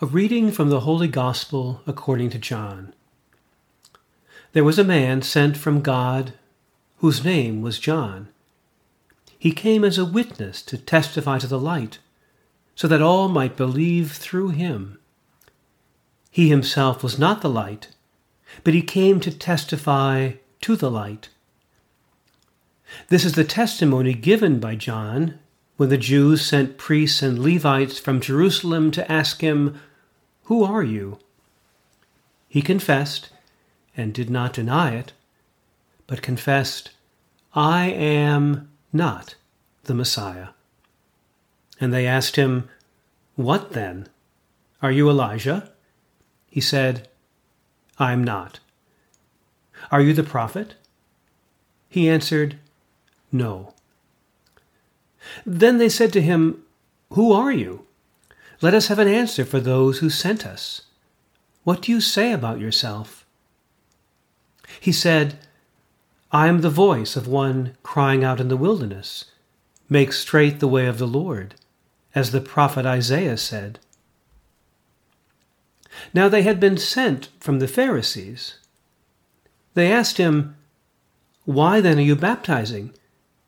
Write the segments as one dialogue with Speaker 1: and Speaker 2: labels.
Speaker 1: A reading from the Holy Gospel according to John. There was a man sent from God whose name was John. He came as a witness to testify to the light, so that all might believe through him. He himself was not the light, but he came to testify to the light. This is the testimony given by John when the Jews sent priests and Levites from Jerusalem to ask him, who are you? He confessed, and did not deny it, but confessed, I am not the Messiah. And they asked him, What then? Are you Elijah? He said, I am not. Are you the prophet? He answered, No. Then they said to him, Who are you? Let us have an answer for those who sent us. What do you say about yourself? He said, I am the voice of one crying out in the wilderness, Make straight the way of the Lord, as the prophet Isaiah said. Now they had been sent from the Pharisees. They asked him, Why then are you baptizing,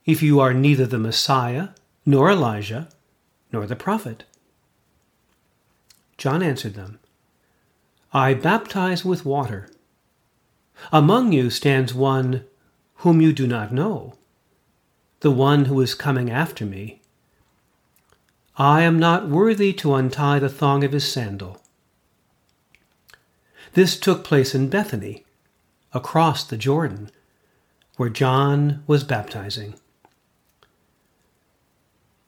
Speaker 1: if you are neither the Messiah, nor Elijah, nor the prophet? John answered them, I baptize with water. Among you stands one whom you do not know, the one who is coming after me. I am not worthy to untie the thong of his sandal. This took place in Bethany, across the Jordan, where John was baptizing.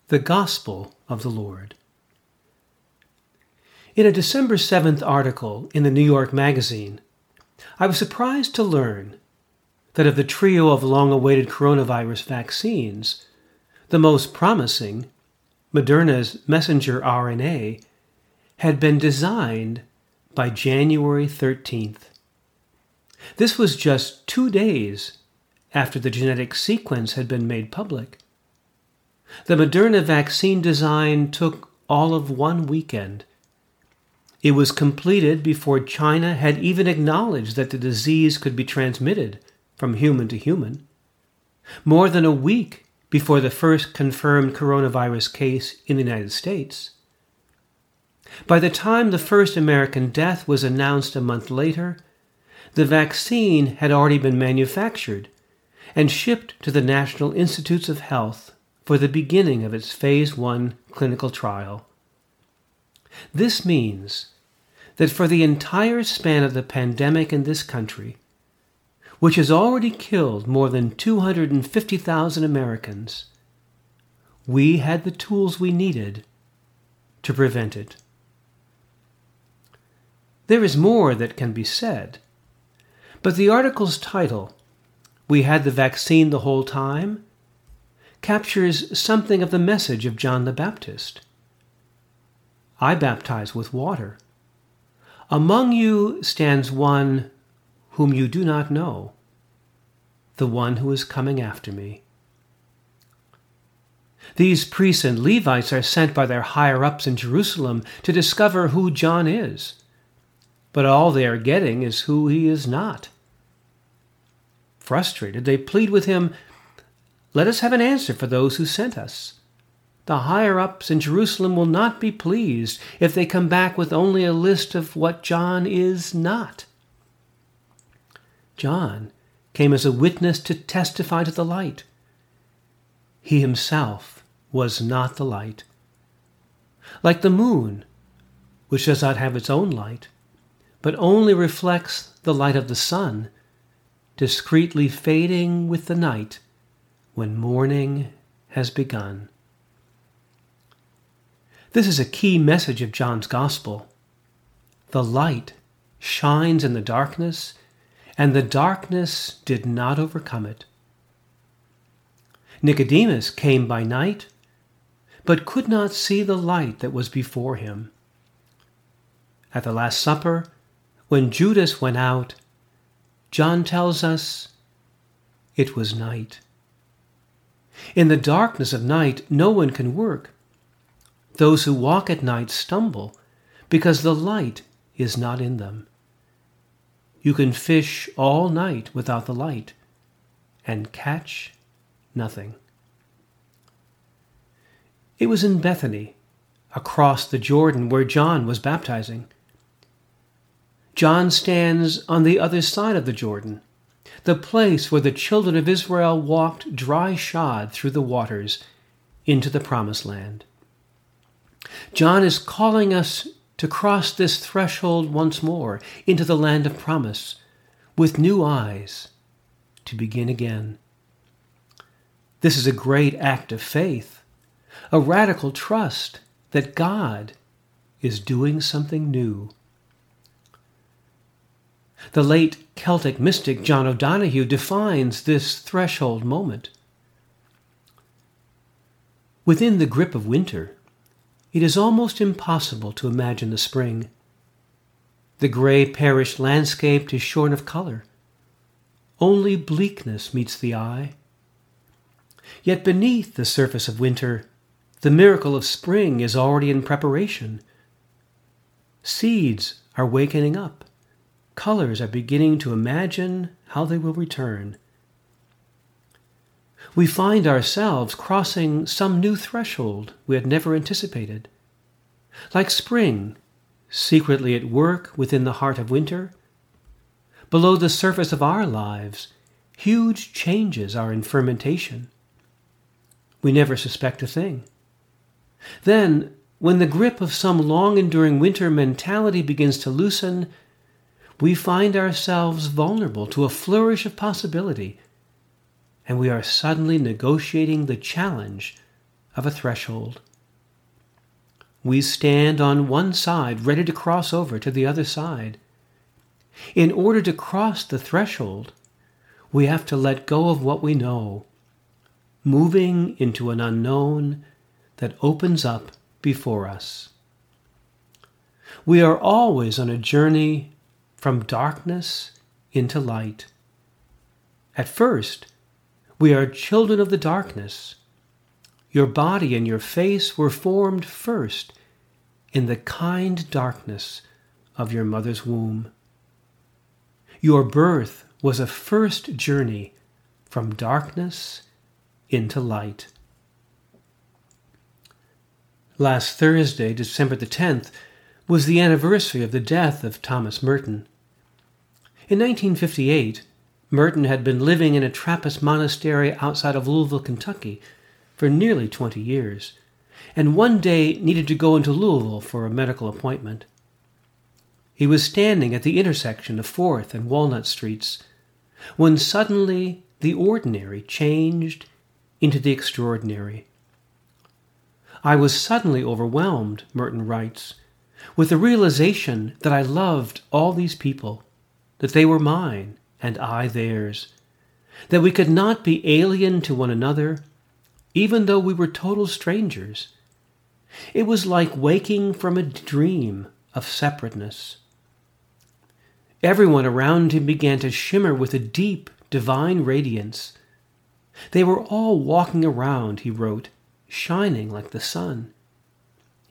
Speaker 1: The Gospel of the Lord. In a December 7th article in the New York Magazine, I was surprised to learn that of the trio of long awaited coronavirus vaccines, the most promising, Moderna's messenger RNA, had been designed by January 13th. This was just two days after the genetic sequence had been made public. The Moderna vaccine design took all of one weekend it was completed before China had even acknowledged that the disease could be transmitted from human to human. More than a week before the first confirmed coronavirus case in the United States. By the time the first American death was announced a month later, the vaccine had already been manufactured and shipped to the National Institutes of Health for the beginning of its Phase 1 clinical trial. This means that for the entire span of the pandemic in this country, which has already killed more than 250,000 Americans, we had the tools we needed to prevent it. There is more that can be said, but the article's title, We Had the Vaccine the Whole Time, captures something of the message of John the Baptist. I baptize with water among you stands one whom you do not know, the one who is coming after me. These priests and Levites are sent by their higher ups in Jerusalem to discover who John is, but all they are getting is who he is not. Frustrated, they plead with him, Let us have an answer for those who sent us. The higher ups in Jerusalem will not be pleased if they come back with only a list of what John is not. John came as a witness to testify to the light. He himself was not the light. Like the moon, which does not have its own light, but only reflects the light of the sun, discreetly fading with the night when morning has begun. This is a key message of John's Gospel. The light shines in the darkness, and the darkness did not overcome it. Nicodemus came by night, but could not see the light that was before him. At the Last Supper, when Judas went out, John tells us it was night. In the darkness of night, no one can work. Those who walk at night stumble because the light is not in them. You can fish all night without the light and catch nothing. It was in Bethany, across the Jordan, where John was baptizing. John stands on the other side of the Jordan, the place where the children of Israel walked dry shod through the waters into the promised land. John is calling us to cross this threshold once more into the land of promise with new eyes to begin again. This is a great act of faith, a radical trust that God is doing something new. The late Celtic mystic John O'Donohue defines this threshold moment. Within the grip of winter, it is almost impossible to imagine the spring. The gray perished landscape is shorn of color. Only bleakness meets the eye. Yet beneath the surface of winter, the miracle of spring is already in preparation. Seeds are wakening up. Colors are beginning to imagine how they will return we find ourselves crossing some new threshold we had never anticipated. Like spring, secretly at work within the heart of winter, below the surface of our lives, huge changes are in fermentation. We never suspect a thing. Then, when the grip of some long enduring winter mentality begins to loosen, we find ourselves vulnerable to a flourish of possibility and we are suddenly negotiating the challenge of a threshold. We stand on one side, ready to cross over to the other side. In order to cross the threshold, we have to let go of what we know, moving into an unknown that opens up before us. We are always on a journey from darkness into light. At first, we are children of the darkness. Your body and your face were formed first in the kind darkness of your mother's womb. Your birth was a first journey from darkness into light. Last Thursday, December the 10th, was the anniversary of the death of Thomas Merton. In 1958, Merton had been living in a Trappist monastery outside of Louisville, Kentucky, for nearly 20 years, and one day needed to go into Louisville for a medical appointment. He was standing at the intersection of Fourth and Walnut Streets when suddenly the ordinary changed into the extraordinary. I was suddenly overwhelmed, Merton writes, with the realization that I loved all these people, that they were mine, and I theirs, that we could not be alien to one another, even though we were total strangers. It was like waking from a dream of separateness. Everyone around him began to shimmer with a deep, divine radiance. They were all walking around, he wrote, shining like the sun.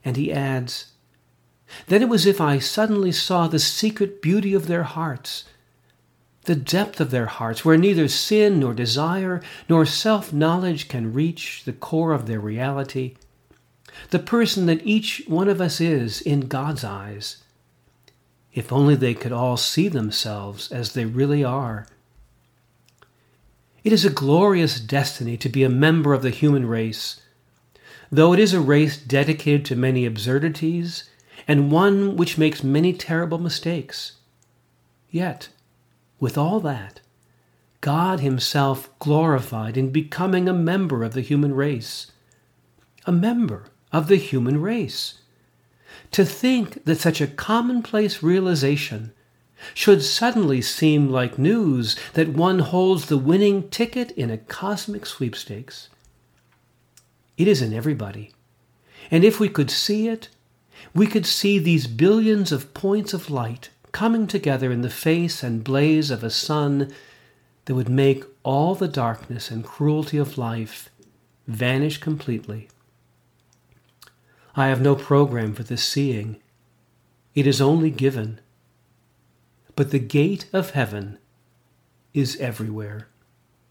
Speaker 1: And he adds, Then it was as if I suddenly saw the secret beauty of their hearts the depth of their hearts, where neither sin nor desire nor self knowledge can reach the core of their reality, the person that each one of us is in God's eyes. If only they could all see themselves as they really are. It is a glorious destiny to be a member of the human race, though it is a race dedicated to many absurdities and one which makes many terrible mistakes. Yet, with all that, God Himself glorified in becoming a member of the human race. A member of the human race. To think that such a commonplace realization should suddenly seem like news that one holds the winning ticket in a cosmic sweepstakes. It is in everybody. And if we could see it, we could see these billions of points of light coming together in the face and blaze of a sun that would make all the darkness and cruelty of life vanish completely. I have no program for this seeing. it is only given. But the gate of heaven is everywhere.